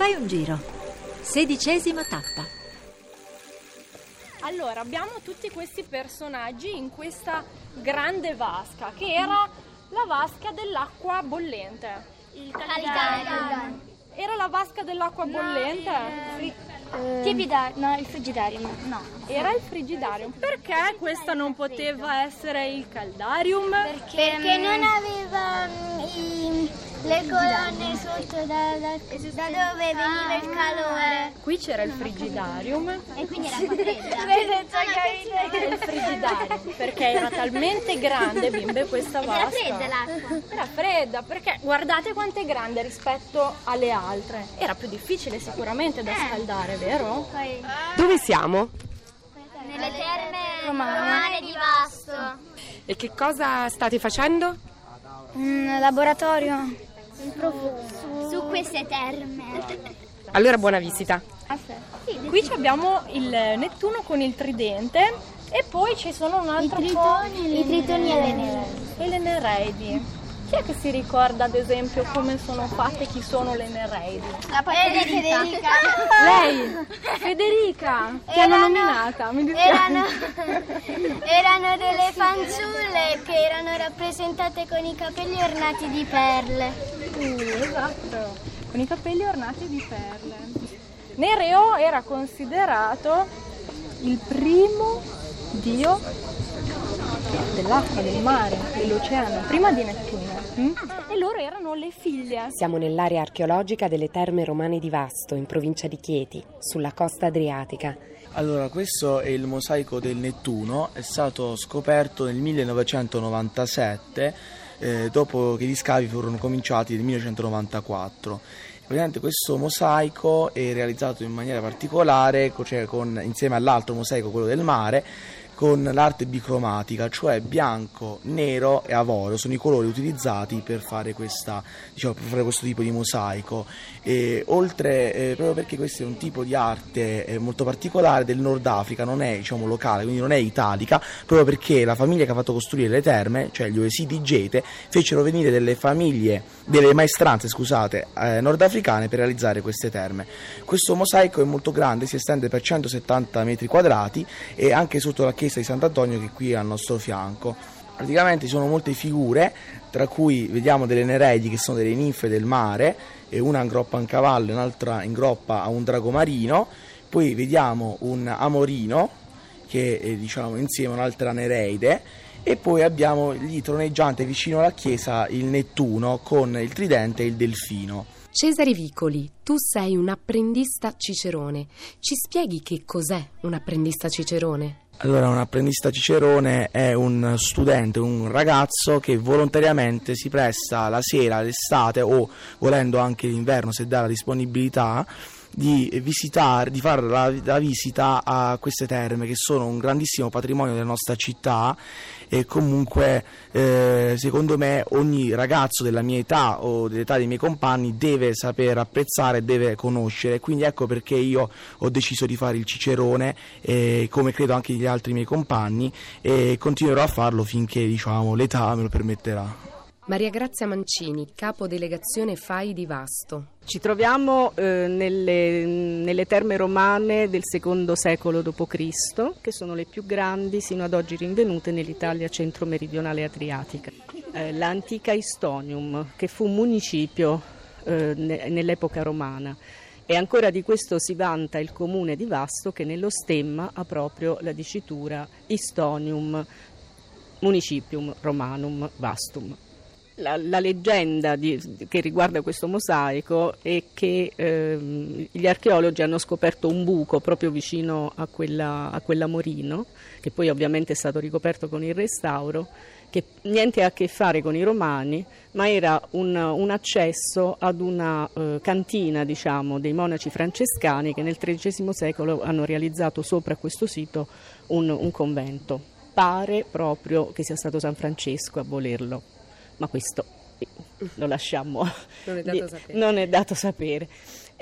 Fai un giro. Sedicesima tappa. Allora, abbiamo tutti questi personaggi in questa grande vasca, che era la vasca dell'acqua bollente. Il caldario. Era la vasca dell'acqua bollente? Tipidario, no, il frigidario, no. Era il frigidarium. Perché questa non poteva essere il caldarium? Perché non aveva mm, i- le colonne sotto da, da- da dove veniva il calore. Qui c'era il frigidarium E quindi era fredda. Era il frigidarium perché era talmente grande, bimbe, questa Era vasca. fredda l'acqua. Era fredda perché guardate quanto è grande rispetto alle altre. Era più difficile sicuramente da scaldare, vero? Poi Dove siamo? nelle terme romane di Vasto. E che cosa state facendo? Un laboratorio. Su queste terme. Allora buona visita. Qui abbiamo il Nettuno con il tridente e poi ci sono un altro po' I tritoni e le nere. e le Nereidi. Chi è che si ricorda ad esempio come sono fatte, chi sono le Nereidi? La Federica. Lei, Federica, ti hanno Erano- nominata, mi dispiace. Erano, erano delle fanciulle che erano rappresentate con i capelli ornati di perle. Sì, esatto, con i capelli ornati di perle. Nereo era considerato il primo dio dell'acqua, del mare, dell'oceano, prima di Nettuno. mm? E loro erano le figlie. Siamo nell'area archeologica delle terme romane di Vasto, in provincia di Chieti, sulla costa adriatica. Allora, questo è il mosaico del Nettuno, è stato scoperto nel 1997, eh, dopo che gli scavi furono cominciati nel 1994. Praticamente questo mosaico è realizzato in maniera particolare, co- cioè con- insieme all'altro mosaico, quello del mare, con l'arte bicromatica, cioè bianco, nero e avorio, sono i colori utilizzati per fare, questa, diciamo, per fare questo tipo di mosaico. E oltre, eh, proprio perché questo è un tipo di arte eh, molto particolare del Nord Africa, non è diciamo, locale, quindi non è italica, proprio perché la famiglia che ha fatto costruire le terme, cioè gli Oesi di Gete, fecero venire delle famiglie, delle maestranze, scusate, eh, nordafricane per realizzare queste terme. Questo mosaico è molto grande, si estende per 170 metri quadrati e anche sotto la chiesa di Sant'Antonio che è qui al nostro fianco. Praticamente ci sono molte figure, tra cui vediamo delle nereidi che sono delle ninfe del mare, una ingroppa un cavallo un'altra ingroppa a un drago marino, poi vediamo un amorino che è diciamo insieme a un'altra nereide e poi abbiamo lì troneggiante vicino alla chiesa il Nettuno con il tridente e il delfino. Cesare Vicoli, tu sei un apprendista cicerone. Ci spieghi che cos'è un apprendista cicerone? Allora, un apprendista cicerone è un studente, un ragazzo che volontariamente si presta la sera, l'estate o volendo anche l'inverno se dà la disponibilità di visitare, di fare la, la visita a queste terme che sono un grandissimo patrimonio della nostra città e comunque eh, secondo me ogni ragazzo della mia età o dell'età dei miei compagni deve saper apprezzare, deve conoscere, quindi ecco perché io ho deciso di fare il cicerone eh, come credo anche gli altri miei compagni e continuerò a farlo finché diciamo, l'età me lo permetterà. Maria Grazia Mancini, capo delegazione FAI di Vasto. Ci troviamo eh, nelle, nelle terme romane del secondo secolo d.C., che sono le più grandi sino ad oggi rinvenute nell'Italia centro-meridionale adriatica. Eh, l'antica Istonium, che fu municipio eh, ne- nell'epoca romana. E ancora di questo si vanta il comune di Vasto che nello stemma ha proprio la dicitura Istonium Municipium Romanum Vastum. La, la leggenda di- che riguarda questo mosaico è che ehm, gli archeologi hanno scoperto un buco proprio vicino a quella, a quell'amorino, che poi ovviamente è stato ricoperto con il restauro, che niente ha a che fare con i romani, ma era un, un accesso ad una eh, cantina diciamo, dei monaci francescani che nel XIII secolo hanno realizzato sopra questo sito un, un convento. Pare proprio che sia stato San Francesco a volerlo ma questo lo lasciamo Non è dato sapere. non è dato sapere.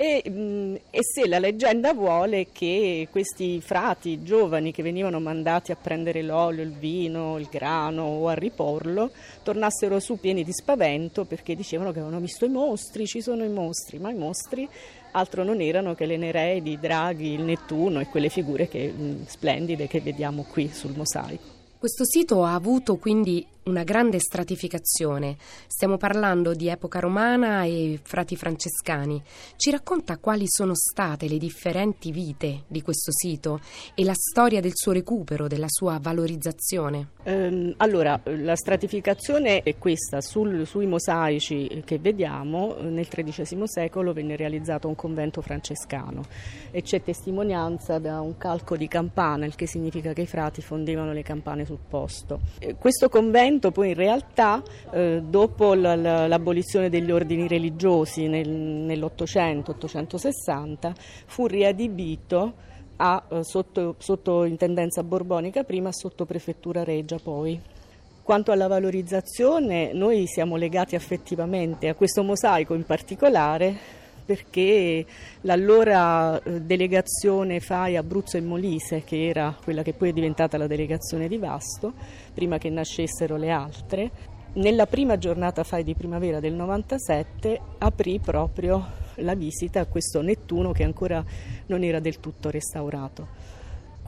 E, mh, e, se la leggenda vuole che questi frati giovani che venivano mandati a prendere l'olio, il vino, il grano o a riporlo, tornassero su pieni di spavento perché dicevano che avevano visto i mostri, ci sono i mostri, ma i mostri altro non erano che le Nereidi, i draghi, il Nettuno e quelle figure che, mh, splendide che vediamo qui sul mosaico. Questo sito ha avuto quindi una grande stratificazione. Stiamo parlando di epoca romana e frati francescani. Ci racconta quali sono state le differenti vite di questo sito e la storia del suo recupero, della sua valorizzazione? Ehm, allora, la stratificazione è questa. Sul, sui mosaici che vediamo, nel XIII secolo venne realizzato un convento francescano e c'è testimonianza da un calco di campana, il che significa che i frati fondevano le campane sul posto. Questo convento movimento poi in realtà eh, dopo la, la, l'abolizione degli ordini religiosi nel, nell'Ottocento, 860, fu riadibito a, eh, sotto, sotto intendenza borbonica prima, sotto prefettura regia poi. Quanto alla valorizzazione, noi siamo legati affettivamente a questo mosaico in particolare perché l'allora eh, delegazione FAI Abruzzo e Molise, che era quella che poi è diventata la delegazione di Vasto, prima che nascessero le altre, nella prima giornata FAI di primavera del 97 aprì proprio la visita a questo Nettuno che ancora non era del tutto restaurato.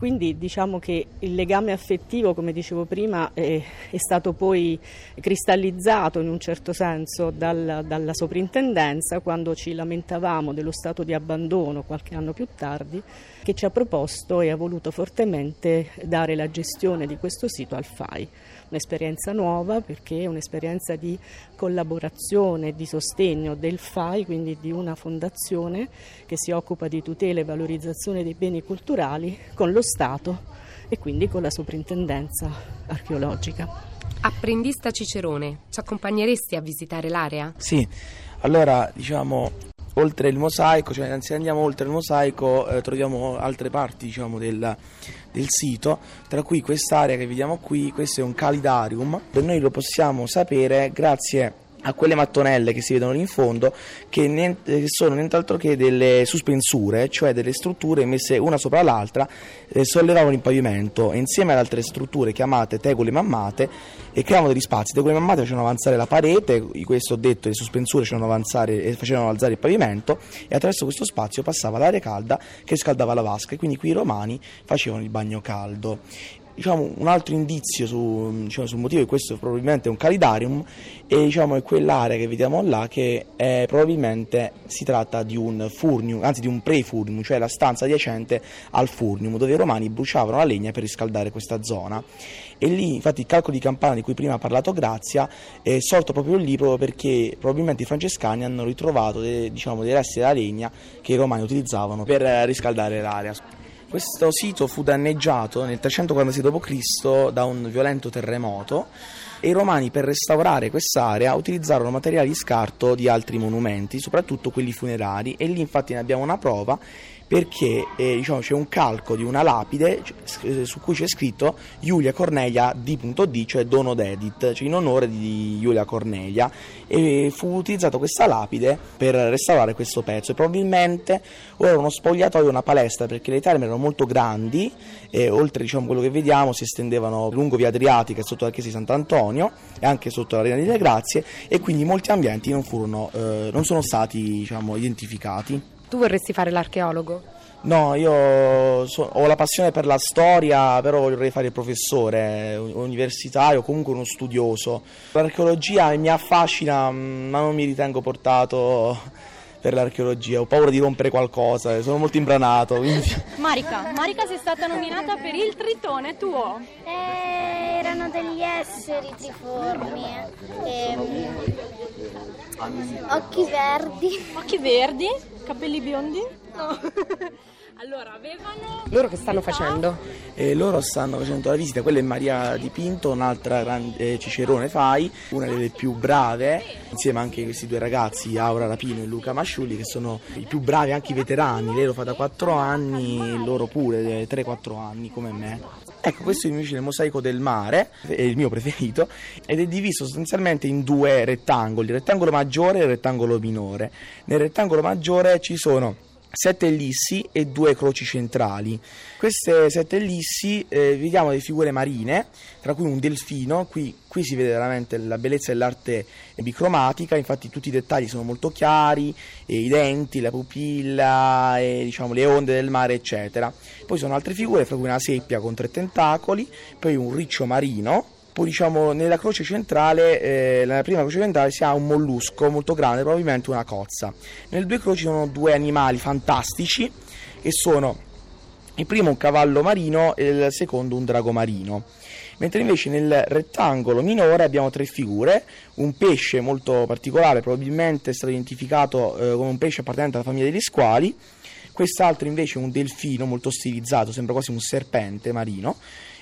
Quindi diciamo che il legame affettivo, come dicevo prima, è, è stato poi cristallizzato in un certo senso dal, dalla soprintendenza quando ci lamentavamo dello stato di abbandono qualche anno più tardi, che ci ha proposto e ha voluto fortemente dare la gestione di questo sito al FAI. Un'esperienza nuova perché è un'esperienza di collaborazione di sostegno del FAI, quindi di una fondazione che si occupa di tutela e valorizzazione dei beni culturali con lo Stato e quindi con la soprintendenza archeologica. Apprendista Cicerone, ci accompagneresti a visitare l'area? Sì, allora diciamo oltre il mosaico, cioè se andiamo oltre il mosaico eh, troviamo altre parti diciamo, del, del, sito, tra cui quest'area che vediamo qui, questo è un calidarium, e noi lo possiamo sapere grazie a quelle mattonelle che si vedono lì in fondo che, niente, che sono nient'altro che delle sospensure, cioè delle strutture messe una sopra l'altra, eh, sollevavano il pavimento e insieme ad altre strutture chiamate tegole mammate e creavano degli spazi. Tegole mammate facevano avanzare la parete, questo ho detto, le sospensure facevano avanzare, eh, facevano alzare il pavimento e attraverso questo spazio passava l'aria calda che scaldava la vasca e quindi qui i romani facevano il bagno caldo diciamo, un altro indizio su, diciamo, sul motivo di questo probabilmente è un calidarium e diciamo, è quell'area che vediamo là che è, probabilmente si tratta di un furnium, anzi di un pre-furnium, cioè la stanza adiacente al furnium dove i romani bruciavano la legna per riscaldare questa zona e lì infatti il calcolo di campana di cui prima ha parlato Grazia è sorto proprio lì proprio perché probabilmente i francescani hanno ritrovato dei, diciamo, dei resti della legna che i romani utilizzavano per riscaldare l'area. Questo sito fu danneggiato nel 346 d.C. da un violento terremoto e i romani per restaurare quest'area utilizzarono materiali di scarto di altri monumenti, soprattutto quelli funerari e lì infatti ne abbiamo una prova perché eh, diciamo, c'è un calco di una lapide eh, su cui c'è scritto Giulia Cornelia D.D, cioè Dono d'Edit, cioè in onore di Giulia Cornelia e fu utilizzata questa lapide per restaurare questo pezzo e probabilmente o era uno spogliatoio o una palestra perché le terme erano molto grandi e oltre diciamo, quello che vediamo si estendevano lungo via Adriatica sotto la chiesa di Sant'Antonio e anche sotto l'Arena delle Grazie e quindi molti ambienti non, furono, eh, non sono stati diciamo, identificati. Tu vorresti fare l'archeologo? No, io so, ho la passione per la storia, però vorrei fare il professore universitario, comunque uno studioso. L'archeologia mi affascina, ma non mi ritengo portato per l'archeologia, ho paura di rompere qualcosa, sono molto imbranato. Quindi... Marica, Marica sei stata nominata per il tritone tuo. Eh, degli esseri triformi. Eh. Occhi verdi. Occhi verdi? Capelli biondi? No. Allora, avevano... Loro che stanno facendo? Eh, loro stanno facendo la visita, quella è Maria Di Pinto, un'altra grande, eh, Cicerone Fai, una delle più brave, insieme anche a questi due ragazzi, Aura Rapino e Luca Masciulli, che sono i più bravi, anche i veterani. Lei lo fa da 4 anni, loro pure, 3-4 anni come me. Ecco, questo invece è il mosaico del mare, è il mio preferito, ed è diviso sostanzialmente in due rettangoli, il rettangolo maggiore e il rettangolo minore. Nel rettangolo maggiore ci sono sette ellissi e due croci centrali. Queste sette ellissi eh, vediamo delle figure marine, tra cui un delfino, qui, qui, si vede veramente la bellezza dell'arte bicromatica, infatti tutti i dettagli sono molto chiari, i denti, la pupilla, e, diciamo, le onde del mare, eccetera. Poi sono altre figure, fra cui una seppia con tre tentacoli, poi un riccio marino, poi diciamo nella croce centrale, eh, nella prima croce centrale si ha un mollusco molto grande, probabilmente una cozza. Nelle due croci sono due animali fantastici che sono il primo un cavallo marino e il secondo un drago marino. Mentre invece nel rettangolo minore abbiamo tre figure, un pesce molto particolare, probabilmente è stato identificato eh, come un pesce appartenente alla famiglia degli squali, quest'altro invece è un delfino molto stilizzato, sembra quasi un serpente marino,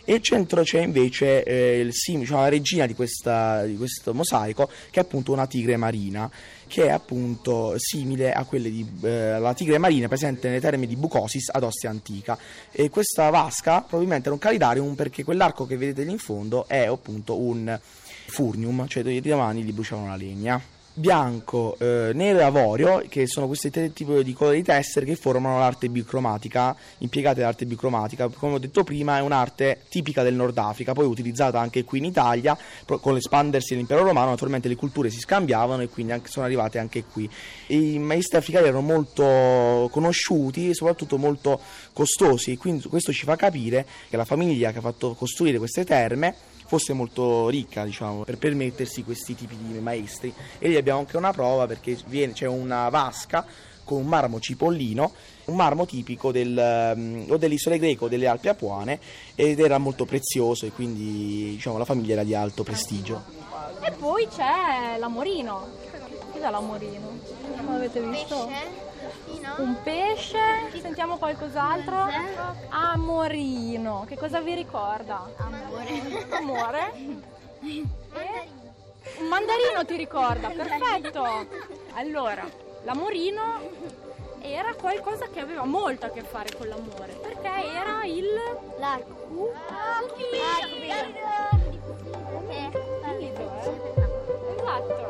e al centro c'è invece eh, il sim, cioè la regina di, questa, di, questo mosaico che è appunto una tigre marina che è appunto simile a quelle di eh, tigre marina presente nei termini di Bucosis ad Ostia Antica. E questa vasca probabilmente era un calidarium perché quell'arco che vedete lì in fondo è appunto un furnium cioè i romani gli bruciavano la legna bianco, eh, nero e avorio, che sono questi tre tipi di colori di tessere che formano l'arte bicromatica, impiegate l'arte bicromatica. Come ho detto prima, è un'arte tipica del Nord Africa, poi utilizzata anche qui in Italia, con l'espandersi dell'impero romano, naturalmente le culture si scambiavano e quindi sono arrivate anche qui. I maestri africani erano molto conosciuti e soprattutto molto costosi, quindi questo ci fa capire che la famiglia che ha fatto costruire queste terme fosse molto ricca diciamo, per permettersi questi tipi di maestri e lì abbiamo anche una prova perché viene, c'è una vasca con un marmo cipollino, un marmo tipico del, um, o delle isole greche o delle Alpi Apuane ed era molto prezioso e quindi diciamo, la famiglia era di alto prestigio. E poi c'è l'amorino. Cos'è l'amorino? Non l'avete visto? Pesce? un pesce, sentiamo qualcos'altro. Amorino, che cosa vi ricorda? Amore. Amore. E? Un mandarino ti ricorda, perfetto. Allora, l'amorino era qualcosa che aveva molto a che fare con l'amore, perché era il... L'arco. Ah, L'arco. L'arco. L'arco. Eh? Esatto.